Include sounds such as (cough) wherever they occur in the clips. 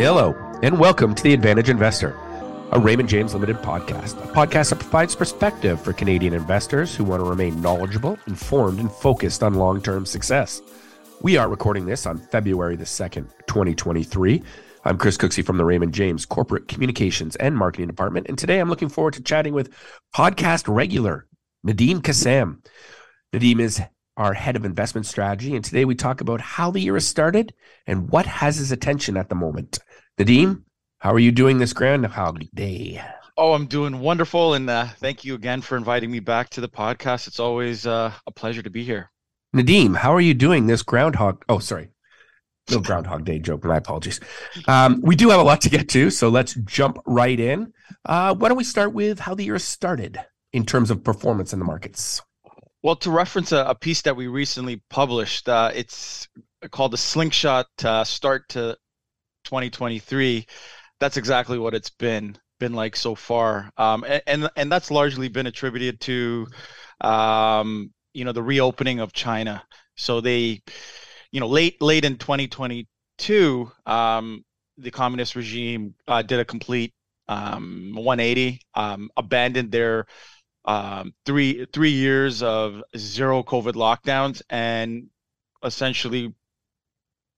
Hello, and welcome to The Advantaged Investor, a Raymond James Limited podcast, a podcast that provides perspective for Canadian investors who want to remain knowledgeable, informed, and focused on long term success. We are recording this on February the 2nd, 2023. I'm Chris Cooksey from the Raymond James Corporate Communications and Marketing Department, and today I'm looking forward to chatting with podcast regular Nadeem Kassam. Nadeem is our head of investment strategy, and today we talk about how the year has started and what has his attention at the moment. Nadeem, how are you doing this Groundhog Day? Oh, I'm doing wonderful, and uh, thank you again for inviting me back to the podcast. It's always uh, a pleasure to be here. Nadeem, how are you doing this Groundhog? Oh, sorry, no Groundhog Day joke. My apologies. Um, we do have a lot to get to, so let's jump right in. Uh, why don't we start with how the year started in terms of performance in the markets? Well, to reference a, a piece that we recently published, uh, it's called the Slingshot uh, Start to 2023 that's exactly what it's been been like so far. Um, and, and, and that's largely been attributed to um, you know the reopening of china. So they you know late late in 2022 um, the communist regime uh, did a complete um, 180 um, abandoned their um, three three years of zero covid lockdowns and essentially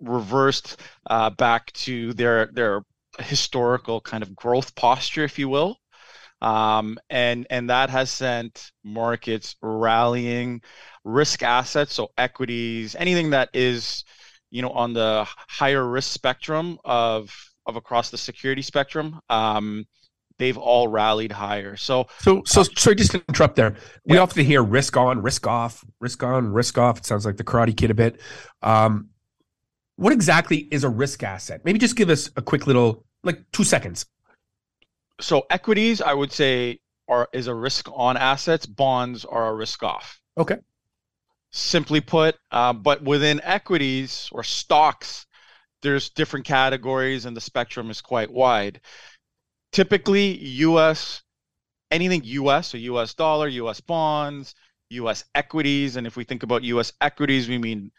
reversed uh, back to their their historical kind of growth posture, if you will. Um, and and that has sent markets rallying risk assets, so equities, anything that is, you know, on the higher risk spectrum of of across the security spectrum. Um, they've all rallied higher. So, so, so, uh, sorry, just to interrupt there. We yeah. often hear risk on, risk off, risk on, risk off. It sounds like the Karate Kid a bit. Um, what exactly is a risk asset? Maybe just give us a quick little, like two seconds. So equities, I would say, are is a risk on assets. Bonds are a risk off. Okay. Simply put, uh, but within equities or stocks, there's different categories, and the spectrum is quite wide. Typically, U.S. anything U.S. so U.S. dollar, U.S. bonds, U.S. equities, and if we think about U.S. equities, we mean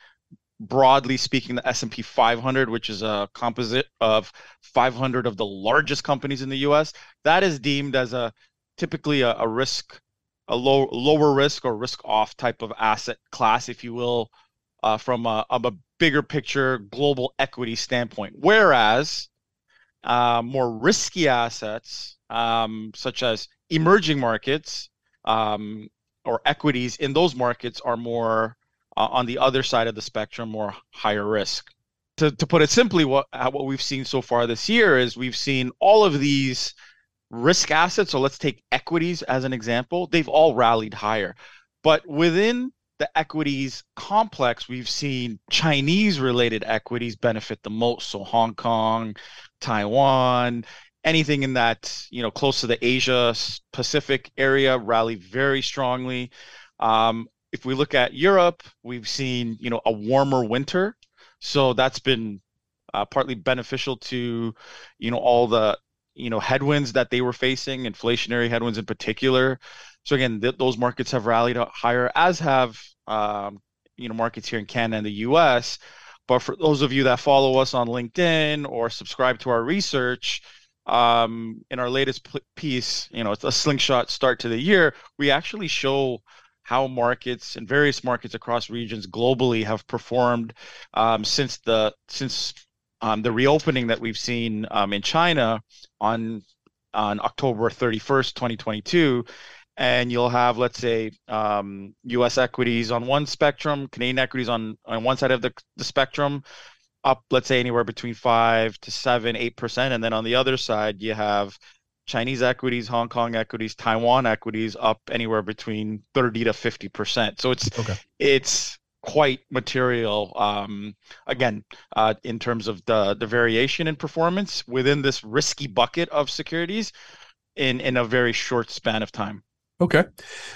broadly speaking the S&P 500 which is a composite of 500 of the largest companies in the US that is deemed as a typically a, a risk a low lower risk or risk off type of asset class if you will uh, from a, a, bigger picture global equity standpoint whereas uh, more risky assets um, such as emerging markets um, or equities in those markets are more uh, on the other side of the spectrum, more higher risk. To, to put it simply, what what we've seen so far this year is we've seen all of these risk assets. So let's take equities as an example. They've all rallied higher, but within the equities complex, we've seen Chinese related equities benefit the most. So Hong Kong, Taiwan, anything in that you know close to the Asia Pacific area rally very strongly. Um, if we look at Europe, we've seen you know a warmer winter, so that's been uh, partly beneficial to you know all the you know headwinds that they were facing, inflationary headwinds in particular. So again, th- those markets have rallied higher, as have um, you know markets here in Canada and the U.S. But for those of you that follow us on LinkedIn or subscribe to our research, um, in our latest p- piece, you know, it's a slingshot start to the year. We actually show how markets and various markets across regions globally have performed um, since the since um, the reopening that we've seen um, in China on on October 31st, 2022. And you'll have, let's say, U.S. Um, equities on one spectrum, Canadian equities on on one side of the, the spectrum, up, let's say, anywhere between five to seven, eight percent, and then on the other side, you have Chinese equities, Hong Kong equities, Taiwan equities up anywhere between 30 to 50 percent. So it's okay. it's quite material. Um, again, uh, in terms of the the variation in performance within this risky bucket of securities, in in a very short span of time. Okay.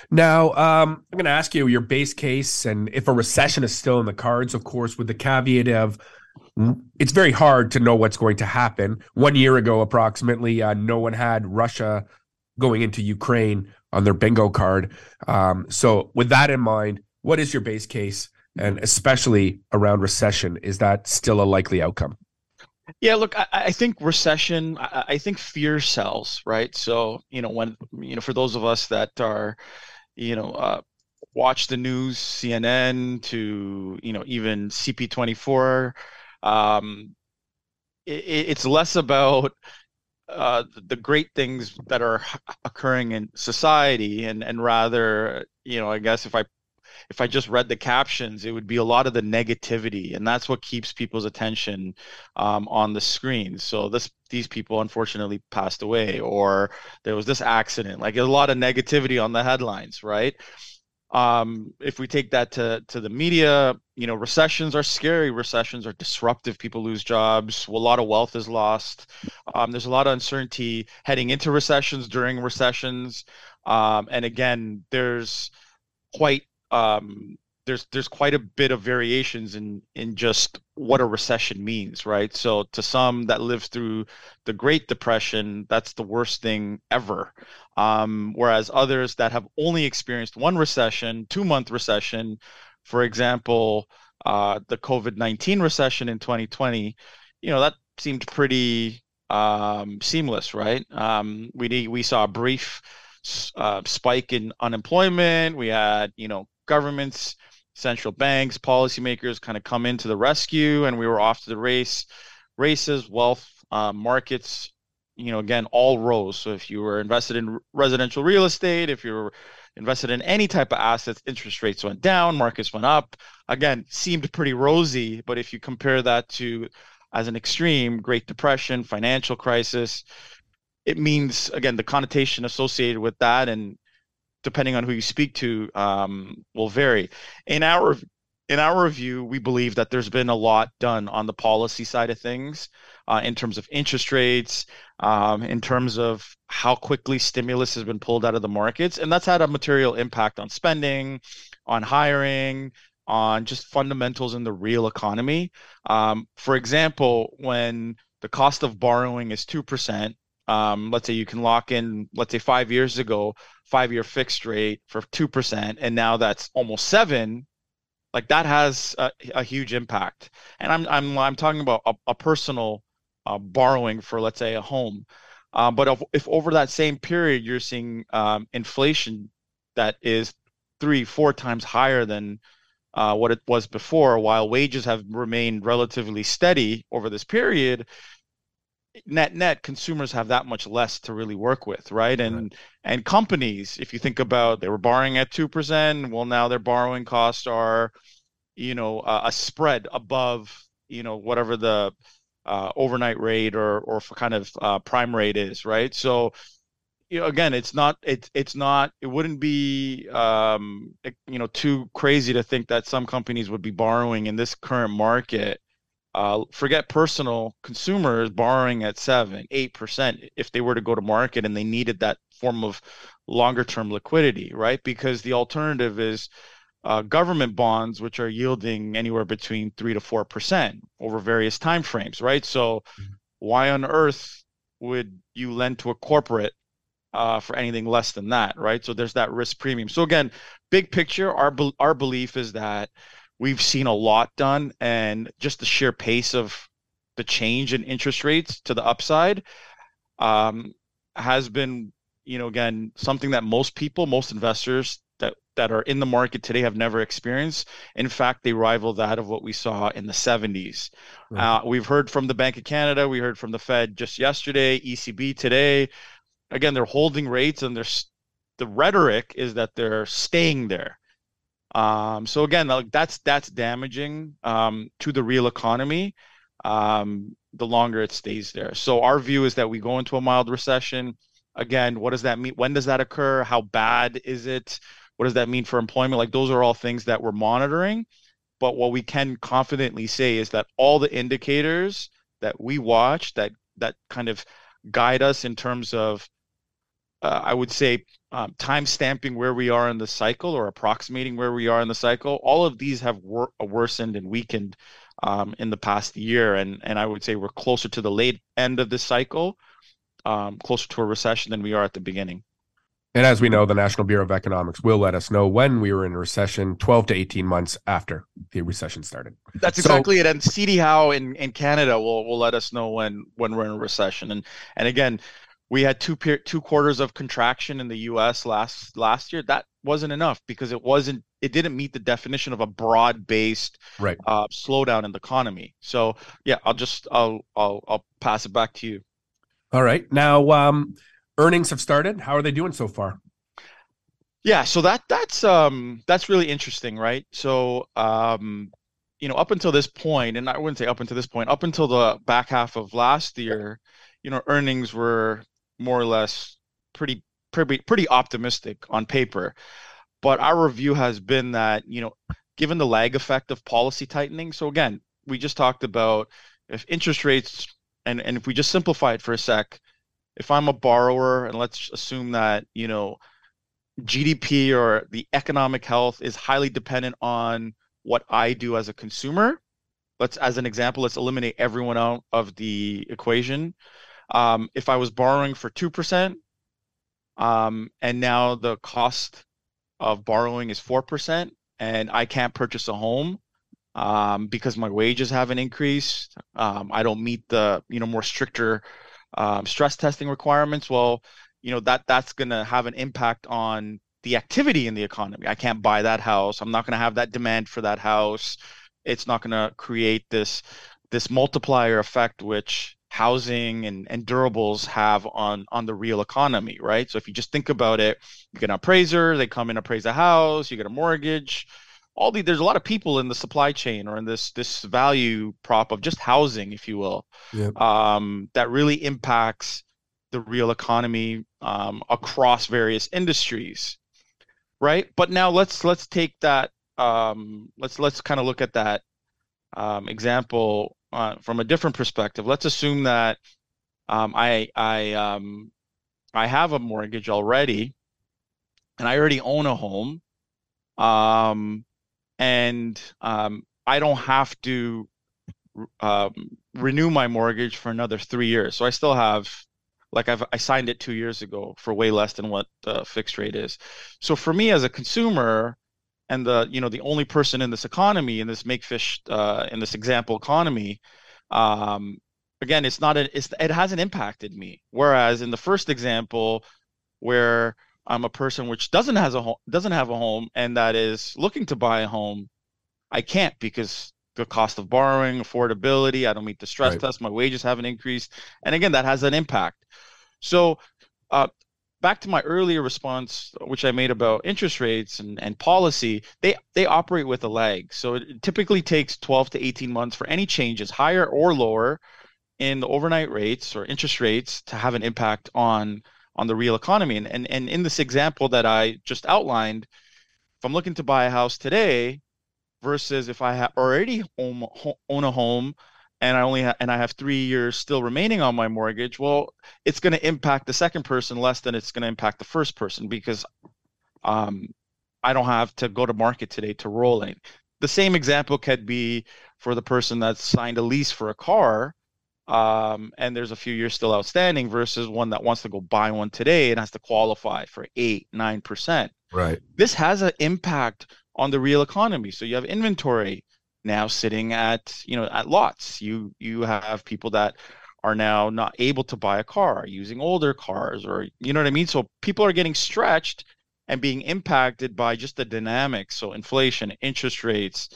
Now, um, I'm going to ask you your base case and if a recession is still in the cards, of course, with the caveat of it's very hard to know what's going to happen. One year ago, approximately, uh, no one had Russia going into Ukraine on their bingo card. Um, so, with that in mind, what is your base case? And especially around recession, is that still a likely outcome? Yeah, look, I, I think recession, I, I, think fear sells, right? So, you know, when, you know, for those of us that are, you know, uh, watch the news, CNN to, you know, even CP24, um, it, it's less about uh, the great things that are occurring in society and, and rather, you know, I guess if I if I just read the captions, it would be a lot of the negativity, and that's what keeps people's attention um, on the screen. So this these people unfortunately passed away, or there was this accident. Like a lot of negativity on the headlines, right? Um, if we take that to to the media, you know, recessions are scary. Recessions are disruptive. People lose jobs. A lot of wealth is lost. Um, there's a lot of uncertainty heading into recessions, during recessions, um, and again, there's quite um, there's there's quite a bit of variations in in just what a recession means, right? So to some that lived through the Great Depression, that's the worst thing ever. Um, whereas others that have only experienced one recession, two month recession, for example, uh, the COVID nineteen recession in 2020, you know that seemed pretty um, seamless, right? Um, we we saw a brief uh, spike in unemployment. We had you know governments, central banks, policymakers kind of come into the rescue, and we were off to the race. Races, wealth, uh, markets, you know, again, all rose. So if you were invested in residential real estate, if you were invested in any type of assets, interest rates went down, markets went up. Again, seemed pretty rosy, but if you compare that to as an extreme, Great Depression, financial crisis, it means again the connotation associated with that and depending on who you speak to, um, will vary. In our in our review, we believe that there's been a lot done on the policy side of things, uh, in terms of interest rates, um, in terms of how quickly stimulus has been pulled out of the markets, and that's had a material impact on spending, on hiring, on just fundamentals in the real economy. Um, for example, when the cost of borrowing is two percent, um, let's say you can lock in, let's say five years ago, five year fixed rate for 2%, and now that's almost seven, like that has a, a huge impact. And I'm, I'm, I'm talking about a, a personal uh, borrowing for, let's say, a home. Um, but if, if, over that same period you're seeing um, inflation that is three, four times higher than uh, what it was before, while wages have remained relatively steady over this period, net net consumers have that much less to really work with right and right. and companies if you think about they were borrowing at 2% well now their borrowing costs are you know uh, a spread above you know whatever the uh, overnight rate or or for kind of uh, prime rate is right so you know again it's not it's it's not it wouldn't be um you know too crazy to think that some companies would be borrowing in this current market uh, forget personal consumers borrowing at seven, eight percent if they were to go to market and they needed that form of longer term liquidity, right? Because the alternative is uh, government bonds, which are yielding anywhere between three to four percent over various time frames, right? So, mm-hmm. why on earth would you lend to a corporate uh, for anything less than that, right? So there's that risk premium. So again, big picture, our our belief is that we've seen a lot done and just the sheer pace of the change in interest rates to the upside um, has been you know again something that most people most investors that that are in the market today have never experienced. In fact they rival that of what we saw in the 70s right. uh, we've heard from the bank of canada we heard from the fed just yesterday ecb today. Again they're holding rates and they're the rhetoric is that they're staying there um, so again, like that's that's damaging um, to the real economy. Um, the longer it stays there. So our view is that we go into a mild recession. Again, what does that mean? When does that occur? How bad is it? What does that mean for employment? Like those are all things that we're monitoring. But what we can confidently say is that all the indicators that we watch that that kind of guide us in terms of uh, I would say um, time stamping where we are in the cycle or approximating where we are in the cycle. All of these have wor- worsened and weakened um, in the past year, and and I would say we're closer to the late end of the cycle, um, closer to a recession than we are at the beginning. And as we know, the National Bureau of Economics will let us know when we were in a recession 12 to 18 months after the recession started. That's exactly so, it. And CD Howe in, in Canada will, will let us know when, when we're in a recession. And, and again, we had two two quarters of contraction in the US last last year. That wasn't enough because it wasn't it didn't meet the definition of a broad-based right. uh, slowdown in the economy. So yeah, I'll just I'll I'll I'll pass it back to you. All right. Now um earnings have started. How are they doing so far? Yeah, so that that's um that's really interesting, right? So um you know, up until this point, and I wouldn't say up until this point, up until the back half of last year, you know, earnings were more or less pretty pretty pretty optimistic on paper. But our review has been that, you know, given the lag effect of policy tightening, so again, we just talked about if interest rates and and if we just simplify it for a sec, if I'm a borrower and let's assume that, you know, GDP or the economic health is highly dependent on what I do as a consumer. Let's, as an example, let's eliminate everyone out of the equation. Um, if I was borrowing for 2%, um, and now the cost of borrowing is 4%, and I can't purchase a home um, because my wages haven't increased, um, I don't meet the you know more stricter um, stress testing requirements. Well, you know that that's going to have an impact on the activity in the economy. I can't buy that house. I'm not going to have that demand for that house. It's not going to create this this multiplier effect, which housing and, and durables have on on the real economy, right? So if you just think about it, you get an appraiser, they come and appraise a house, you get a mortgage. All the there's a lot of people in the supply chain or in this this value prop of just housing, if you will, yep. um, that really impacts the real economy um, across various industries, right? But now let's let's take that um, let's let's kind of look at that um, example uh, from a different perspective. Let's assume that um, I I um, I have a mortgage already, and I already own a home, um, and um, I don't have to um, renew my mortgage for another three years. So I still have like I've I signed it two years ago for way less than what the fixed rate is. So for me as a consumer, and the you know the only person in this economy in this make fish uh, in this example economy um, again it's not a, it's, it hasn't impacted me. Whereas in the first example where i'm a person which doesn't has a home doesn't have a home and that is looking to buy a home i can't because the cost of borrowing affordability i don't meet the stress right. test my wages haven't increased. And again that has an impact. So uh, back to my earlier response, which I made about interest rates and, and policy, they they operate with a lag. So it typically takes 12 to 18 months for any changes, higher or lower, in the overnight rates or interest rates to have an impact on on the real economy. And and, and in this example that I just outlined, if I'm looking to buy a house today versus if I have already own a home and I only ha- and I have three years still remaining on my mortgage, well, it's going to impact the second person less than it's going to impact the first person because um, I don't have to go to market today to roll in. The same example could be for the person that's signed a lease for a car, um, and there's a few years still outstanding versus one that wants to go buy one today and has to qualify for eight, nine percent. Right. This has an impact on the real economy. So you have inventory now sitting at you know at lots. You you have people that are now not able to buy a car using older cars or you know what i mean? So people are getting stretched and being impacted by just the dynamics. So inflation interest rates.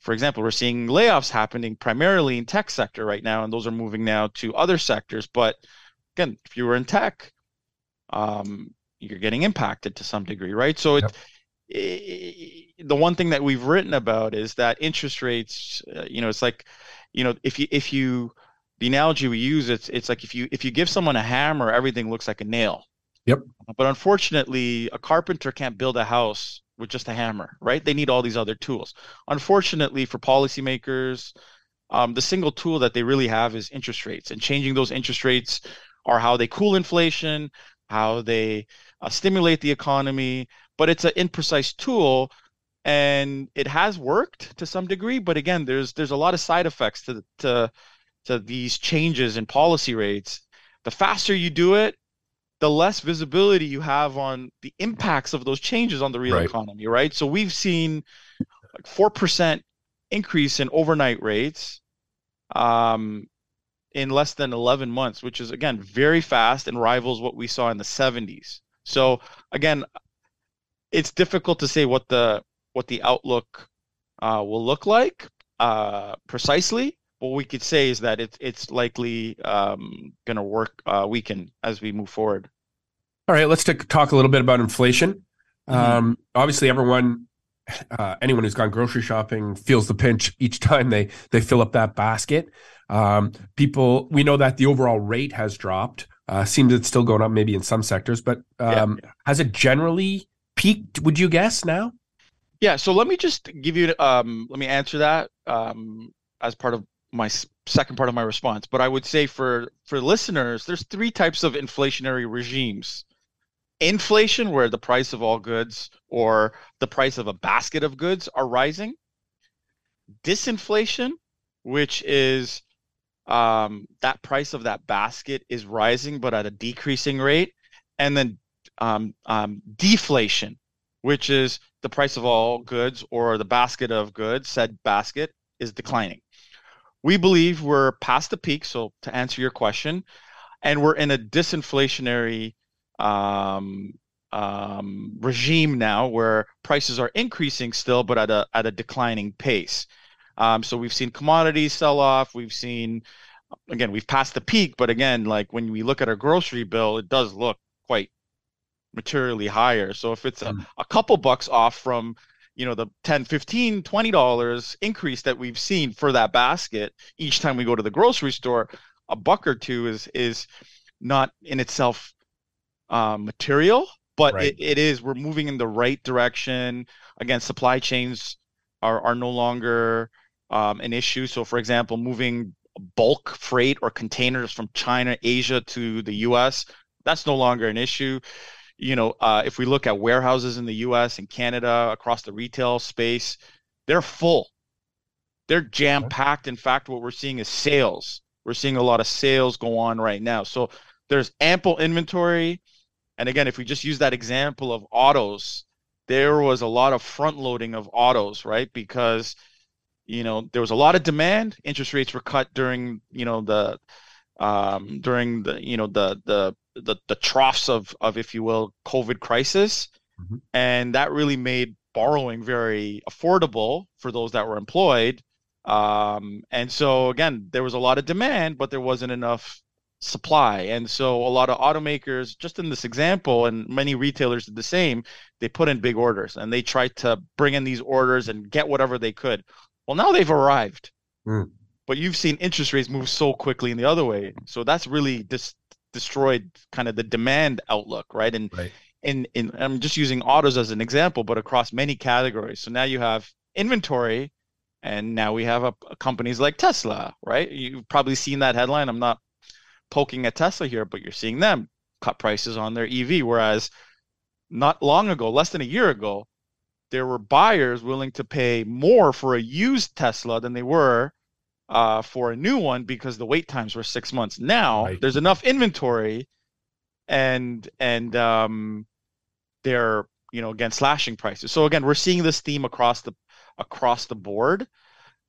For example we're seeing layoffs happening primarily in tech sector right now and those are moving now to other sectors. But again if you were in tech um, you're getting impacted to some degree right? So it yep the one thing that we've written about is that interest rates uh, you know it's like you know if you if you the analogy we use it's it's like if you if you give someone a hammer everything looks like a nail. Yep. But unfortunately a carpenter can't build a house with just a hammer right? They need all these other tools. Unfortunately for policymakers um, the single tool that they really have is interest rates and changing those interest rates are how they cool inflation how they uh, stimulate the economy but it's an imprecise tool and it has worked to some degree but again there's there's a lot of side effects to to to these changes in policy rates the faster you do it the less visibility you have on the impacts of those changes on the real Right. economy, right? So we've seen like four percent increase in overnight rates um, in less than 11 months, which is again very fast and rivals what we saw in the 70s. So again, it's difficult to say what the what the outlook uh, will look like uh, precisely. What we could say is that it's it's likely um, going to work uh, weaken as we move forward. All right, let's take, talk a little bit about inflation. Mhm. Um, obviously, everyone, uh, anyone who's gone grocery shopping feels the pinch each (laughs) time they they fill up that basket. Um, people, we know that the overall rate has dropped. Uh, seems it's still going up, maybe in some sectors, but Yeah. um, has it generally peaked? Would you guess now? Yeah, so let me just give you um let me answer that um as part of my second part of my response. But I would say for for listeners, there's three types of inflationary regimes. Inflation where the price of all goods or the price of a basket of goods are rising. Disinflation, which is um that price of that basket is rising but at a decreasing rate. And then um, um deflation, which is the price of all goods or the basket of goods, said basket, is declining. We believe we're past the peak. So, to answer your question, and we're in a disinflationary um, um, regime now where prices are increasing still, but at a at a declining pace. Um, so we've seen commodities sell off. We've seen, again, we've passed the peak, but again, like when we look at our grocery bill, it does look quite materially higher. So if it's a, Mm. a couple bucks off from, you know, the 10, 15, 20 dollars increase that we've seen for that basket each time we go to the grocery store, a buck or two is is not in itself uh, material, but Right. it, it is we're moving in the right direction. Again, supply chains are are no longer um, an issue. So for example, moving bulk freight or containers from China, Asia to the US, that's no longer an issue you know, uh, if we look at warehouses in the U.S. and Canada across the retail space, they're full. They're jam packed. In fact, what we're seeing is sales. We're seeing a lot of sales go on right now. So there's ample inventory. And again, if we just use that example of autos, there was a lot of front loading of autos, right? Because you know there was a lot of demand. Interest rates were cut during you know the um, during the you know the the the, the troughs of of if you will COVID crisis, Mhm. and that really made borrowing very affordable for those that were employed. Um, and so again, there was a lot of demand, but there wasn't enough supply. And so a lot of automakers, just in this example, and many retailers did the same, they put in big orders and they tried to bring in these orders and get whatever they could. Well, now they've arrived. Mm. But you've seen interest rates move so quickly in the other way. So that's really dis- destroyed kind of the demand outlook, right? And Right. in, in I'm just using autos as an example, but across many categories. So now you have inventory and now we have a, companies like Tesla, right? You've probably seen that headline. I'm not poking at Tesla here, but you're seeing them cut prices on their EV. Whereas not long ago, less than a year ago, there were buyers willing to pay more for a used Tesla than they were uh, for a new one because the wait times were six months. Now Right. there's enough inventory, and and um, they're you know again slashing prices. So again, we're seeing this theme across the across the board.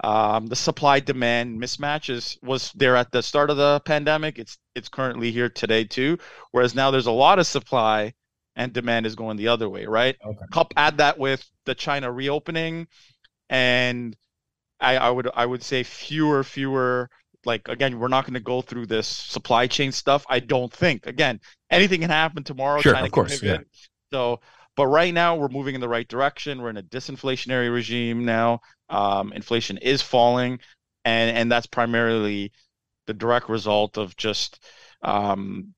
Um, the supply demand mismatch is was there at the start of the pandemic. It's it's currently here today too. Whereas now there's a lot of supply and demand is going the other way, right? Okay. Cup add that with the China reopening, and I, I would I would say fewer fewer like again we're not going to go through this supply chain stuff. I don't think again anything can happen tomorrow. Sure, China of course, pivot. So, but right now we're moving in the right direction. We're in a disinflationary regime now. Um, inflation is falling, and and that's primarily the direct result of just um,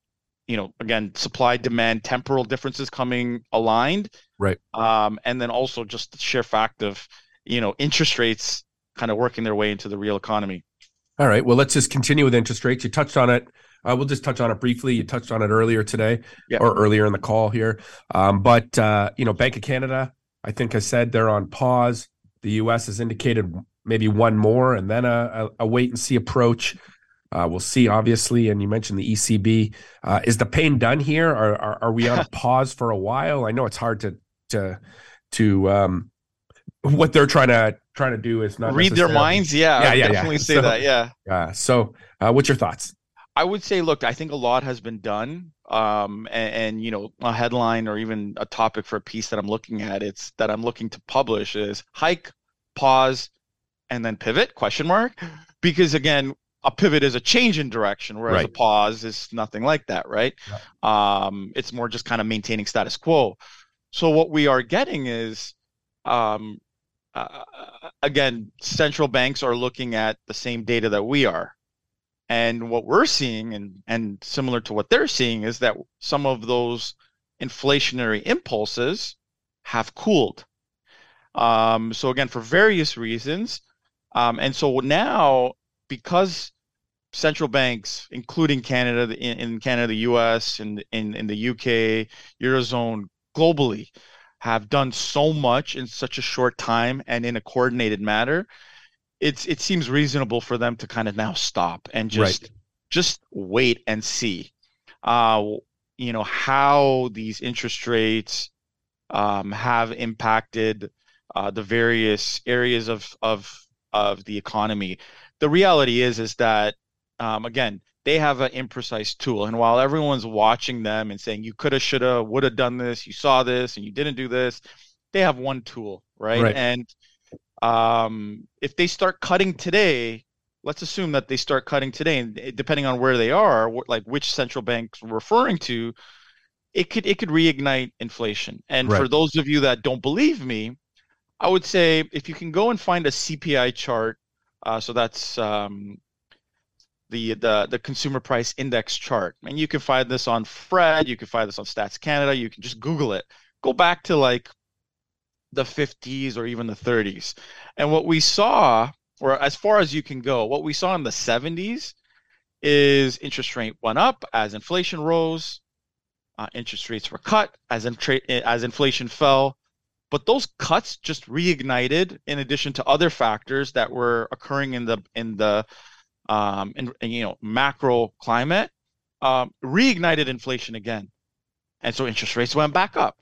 you know again supply demand temporal differences coming aligned Right. um, and then also just the sheer fact of you know interest rates kind of working their way into the real economy All right. Well, let's just continue with interest rates. You touched on it. Uh, we'll just touch on it briefly. You touched on it earlier today Yeah. or earlier in the call here. Um, but, uh, you know, Bank of Canada, I think I said they're on pause. The U.S. has indicated maybe one more and then a, a, a wait and see approach. Uh, we'll see, obviously, and you mentioned the ECB. Uh, is the pain done here? Are, are, are we on a (laughs) pause for a while? I know it's hard to to to um, what they're trying to trying to do is not read their minds. Yeah, yeah, yeah definitely yeah. say so, that. Yeah. Uh, so, uh, what's your thoughts? I would say, look, I think a lot has been done. Um, and, and, you know, a headline or even a topic for a piece that I'm looking at, it's that I'm looking to publish is hike, pause, and then pivot? Question mark. Because again, a pivot is a change in direction, whereas right. a pause is nothing like that, right? Yeah. Um, it's more just kind of maintaining status quo. So what we are getting is, um, uh, again, central banks are looking at the same data that we are. And what we're seeing, and, and similar to what they're seeing, is that some of those inflationary impulses have cooled. Um, so, again, for various reasons. Um, and so now, because central banks, including Canada, in, in Canada, the US, and in, in the UK, Eurozone, globally, have done so much in such a short time and in a coordinated manner, it's it seems reasonable for them to kind of now stop and just right. just wait and see uh you know how these interest rates um, have impacted uh, the various areas of of of the economy the reality is is that um, again they have an imprecise tool and while everyone's watching them and saying you could have should have would have done this you saw this and you didn't do this they have one tool right, right. and um, if they start cutting today, let's assume that they start cutting today, and depending on where they are, like which central banks we're referring to, it could it could reignite inflation. And right. for those of you that don't believe me, I would say if you can go and find a CPI chart, uh, so that's um, the the the consumer price index chart, and you can find this on Fred, you can find this on Stats Canada, you can just Google it. Go back to like the 50s or even the 30s. And what we saw, or as far as you can go, what we saw in the 70s is interest rate went up as inflation rose, uh, interest rates were cut as, in tra- as inflation fell. But those cuts just reignited, in addition to other factors that were occurring in the in the um, in, in you know macro climate, um, reignited inflation again, and so interest rates went back up.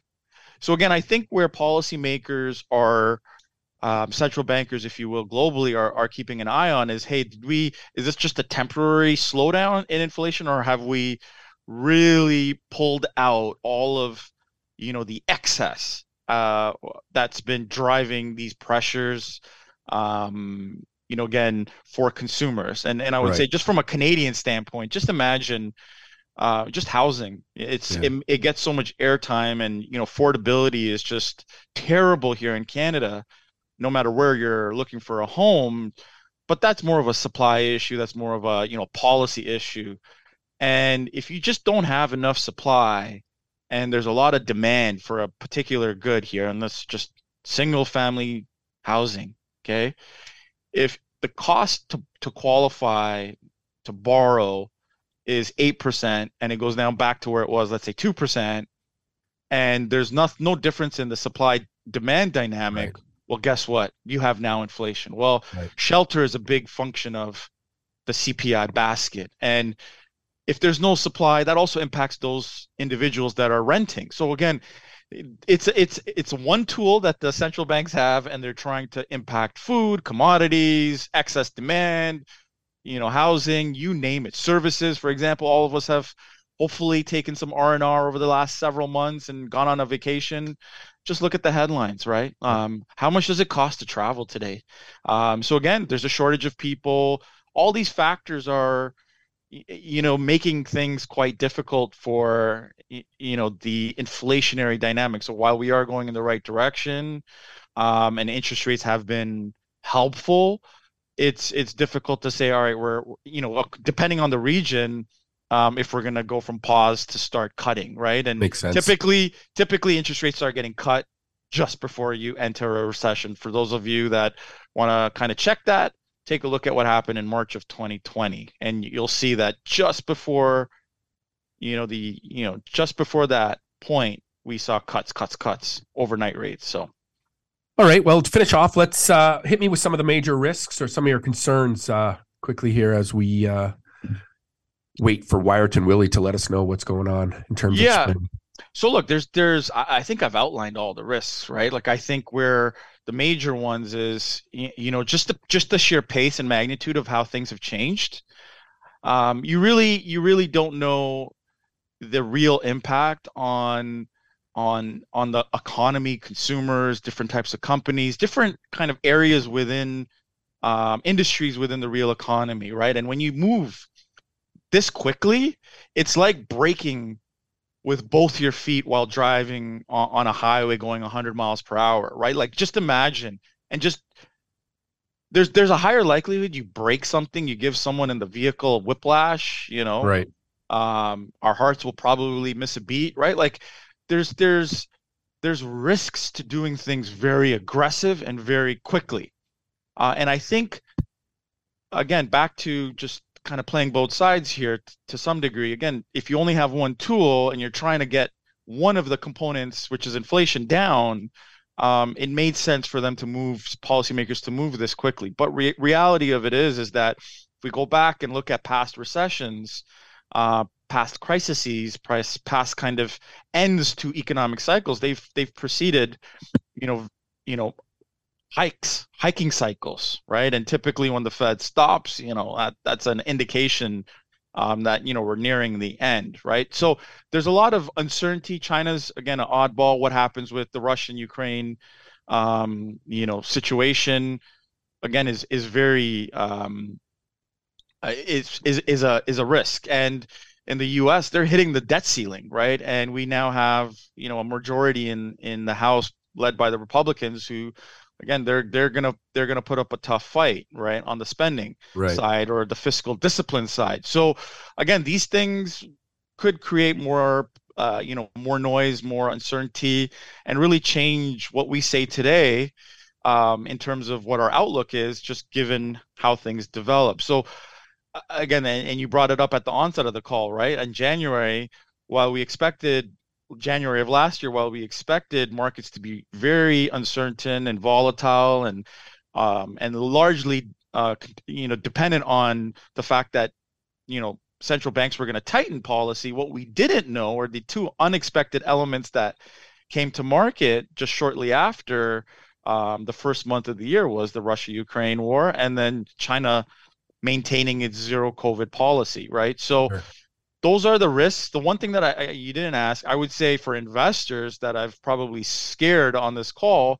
So again, I think where policymakers are um, central bankers, if you will, globally are, are keeping an eye on is, hey, did we is this just a temporary slowdown in inflation, or have we really pulled out all of you know the excess uh, that's been driving these pressures? Um, you know, again for consumers, and and I would right. say just from a Canadian standpoint, just imagine uh, just housing. It's yeah. it, it, gets so much airtime, and you know affordability is just terrible here in Canada. No matter where you're looking for a home, but that's more of a supply issue. That's more of a you know policy issue. And if you just don't have enough supply, and there's a lot of demand for a particular good here, and that's just single family housing. Okay, if the cost to to qualify to borrow is 8% and it goes down back to where it was, let's say 2%, and there's no, no difference in the supply demand dynamic, right. well, guess what? You have now inflation. Well, right. shelter is a big function of the CPI basket. And if there's no supply, that also impacts those individuals that are renting. So again, it's it's it's one tool that the central banks have and they're trying to impact food commodities excess demand you know, housing, you name it, services, for example. All of us have hopefully taken some R&R over the last several months and gone on a vacation. Just look at the headlines, right? Um, how much does it cost to travel today? Um, so again, there's a shortage of people. All these factors are, you know, making things quite difficult for, you know, the inflationary dynamics. So while we are going in the right direction, um, and interest rates have been helpful, it's it's difficult to say all right we're you know depending on the region um, if we're going to go from pause to start cutting right? And typically typically interest rates are getting cut just before you enter a recession. For those of you that want to kind of check that take a look at what happened in march of 2020 and you'll see that just before you know the you know just before that point we saw cuts cuts cuts overnight rates so all right. Well, to finish off, let's uh, hit me with some of the major risks or some of your concerns uh, quickly here as we uh, wait for Wiarton Willie to let us know what's going on in terms yeah. of spin. So look, there's there's I think I've outlined all the risks, right? Like I think where the major ones is you know just the just the sheer pace and magnitude of how things have changed. Um, you really you really don't know the real impact on on on the economy, consumers, different types of companies, different kind of areas within um, industries within the real economy, right? And when you move this quickly, it's like braking with both your feet while driving on, on a highway going 100 miles per hour, right? Like just imagine and just there's there's a higher likelihood you break something, you give someone in the vehicle whiplash, you know. Right. Um, our hearts will probably miss a beat, right? Like there's there's there's risks to doing things very aggressive and very quickly. Uh, and I think again, back to just kind of playing both sides here t- to some degree. Again, if you only have one tool and you're trying to get one of the components, which is inflation, down, um, it made sense for them to move policymakers to move this quickly. But re- reality of it is, is that if we go back and look at past recessions, uh, past crises, past, past kind of ends to economic cycles, they've they've proceeded, you know, you know, hikes, hiking cycles, right? And typically when the Fed stops, you know, that, that's an indication um, that you know we're nearing the end, right? So there's a lot of uncertainty. China's again an oddball. What happens with the Russian Ukraine, um, you know, situation again is is very um, uh, is is is a is a risk. And in the U.S., they're hitting the debt ceiling, right? And we now have you know a majority in in the House led by the Republicans who again they're they're gonna they're gonna put up a tough fight right on the spending right. side or the fiscal discipline side. So again these things could create more uh, you know more noise more uncertainty and really change what we say today um, in terms of what our outlook is just given how things develop. So again and, and you brought it up at the onset of the call right? In january while we expected January of last year, while we expected markets to be very uncertain and volatile and um, and largely uh, you know dependent on the fact that you know central banks were going to tighten policy, what we didn't know or the two unexpected elements that came to market just shortly after um, the first month of the year was the Russia-Ukraine war and then China maintaining its zero COVID policy, right? So. Sure those are the risks. The one thing that I, I, you didn't ask, I would say for investors that I've probably scared on this call.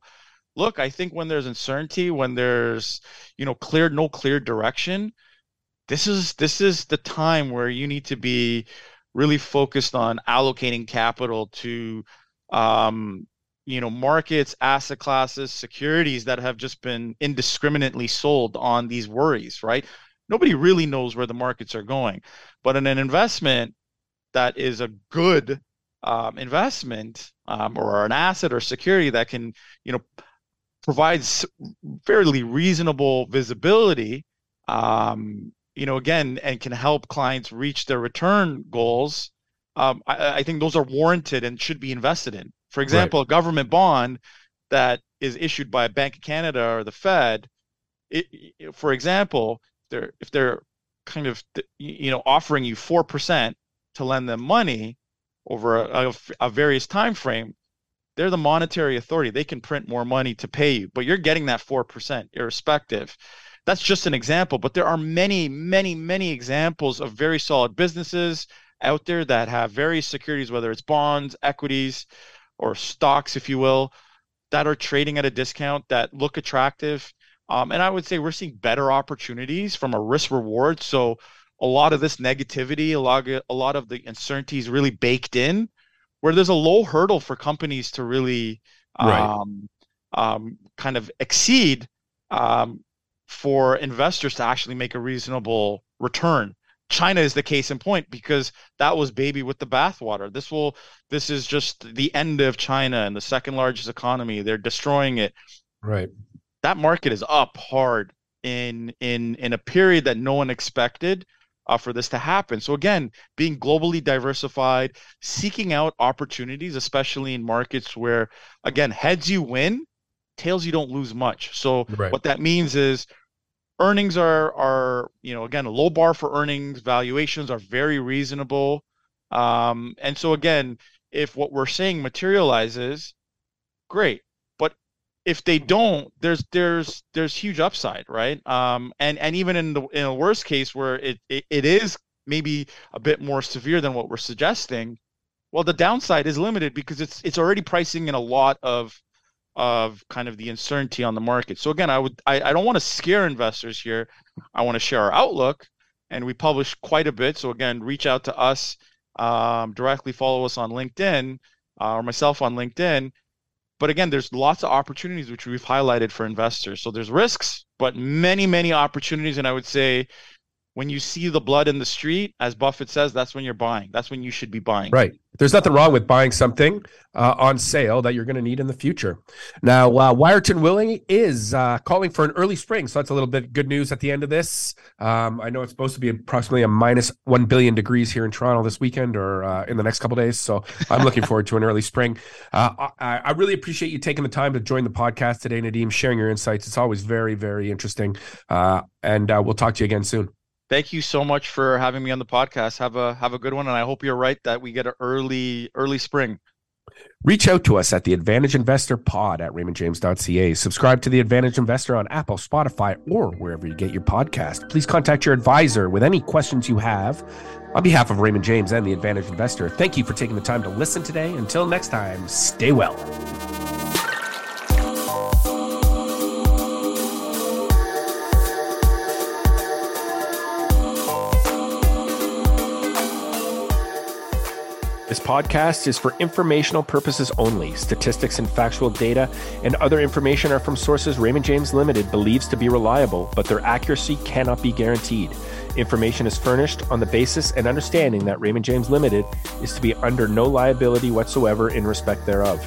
Look, I think when there's uncertainty, when there's you know clear no clear direction, this is this is the time where you need to be really focused on allocating capital to um, you know markets, asset classes, securities that have just been indiscriminately sold on these worries, right? Nobody really knows where the markets are going. But in an investment that is a good um, investment um, or an asset or security that can, you know, provides fairly reasonable visibility, um, you know, again, and can help clients reach their return goals. Um, I, I, think those are warranted and should be invested in. For example, right. a government bond that is issued by a Bank of Canada or the Fed, it, for example, they're if they're kind of you know offering you four percent to lend them money over a, a, a, various time frame they're the monetary authority. They can print more money to pay you but you're getting that 4% irrespective. That's just an example but there are many many many examples of very solid businesses out there that have various securities whether it's bonds equities or stocks if you will that are trading at a discount that look attractive um, and I would say we're seeing better opportunities from a risk reward. So a lot of this negativity, a lot of, a lot of the uncertainties really baked in, where there's a low hurdle for companies to really right. um, um, kind of exceed um, for investors to actually make a reasonable return. China is the case in point because that was baby with the bathwater. This will this is just the end of China and the second largest economy. They're destroying it. Right that market is up hard in in in a period that no one expected uh, for this to happen. So again, being globally diversified, seeking out opportunities, especially in markets where again heads you win, tails you don't lose much. So right. what that means is earnings are are you know again a low bar for earnings. Valuations are very reasonable, um, and so again, if what we're saying materializes, great. If they don't, there's there's there's huge upside, right? Um, and and even in the in a worst case where it, it, it is maybe a bit more severe than what we're suggesting, well, the downside is limited because it's it's already pricing in a lot of of kind of the uncertainty on the market. So again, I would I, I don't want to scare investors here. I want to share our outlook, and we publish quite a bit. So again, reach out to us um, directly, follow us on LinkedIn uh, or myself on LinkedIn. But again, there's lots of opportunities which we've highlighted for investors. So there's risks, but many many opportunities, and I would say when you see the blood in the street, as Buffett says, that's when you're buying. That's when you should be buying. Right. There's nothing wrong with buying something uh, on sale that you're going to need in the future. Now, uh, Wiarton Willie is uh, calling for an early spring, so that's a little bit good news at the end of this. Um, I know it's supposed to be approximately a minus one billion degrees here in Toronto this weekend or uh, in the next couple days, so I'm looking forward to an early spring. Uh, I, I, really appreciate you taking the time to join the podcast today, Nadeem, sharing your insights. It's always very, very interesting, uh, and we'll talk to you again soon thank you so much for having me on the podcast. Have a have a good one, and I hope you're right that we get an early early spring. Reach out to us at the Advantaged Investor Pod at RaymondJames.ca. Subscribe to the Advantaged Investor on Apple, Spotify, or wherever you get your podcast. Please contact your advisor with any questions you have. On behalf of Raymond James and the Advantaged Investor, thank you for taking the time to listen today. Until next time, stay well. This podcast is for informational purposes only. Statistics and factual data and other information are from sources Raymond James Limited believes to be reliable, but their accuracy cannot be guaranteed. Information is furnished on the basis and understanding that Raymond James Limited is to be under no liability whatsoever in respect thereof.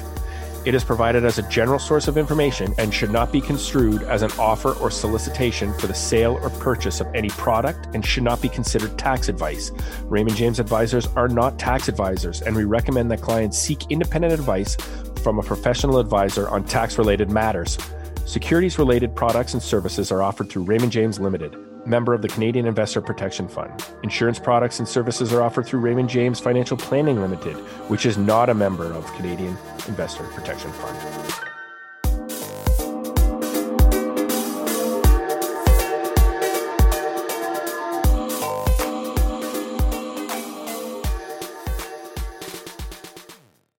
It is provided as a general source of information and should not be construed as an offer or solicitation for the sale or purchase of any product and should not be considered tax advice. Raymond James advisors are not tax advisors, and we recommend that clients seek independent advice from a professional advisor on tax related matters. Securities related products and services are offered through Raymond James Limited member of the Canadian Investor Protection Fund. Insurance products and services are offered through Raymond James Financial Planning Limited, which is not a member of Canadian Investor Protection Fund.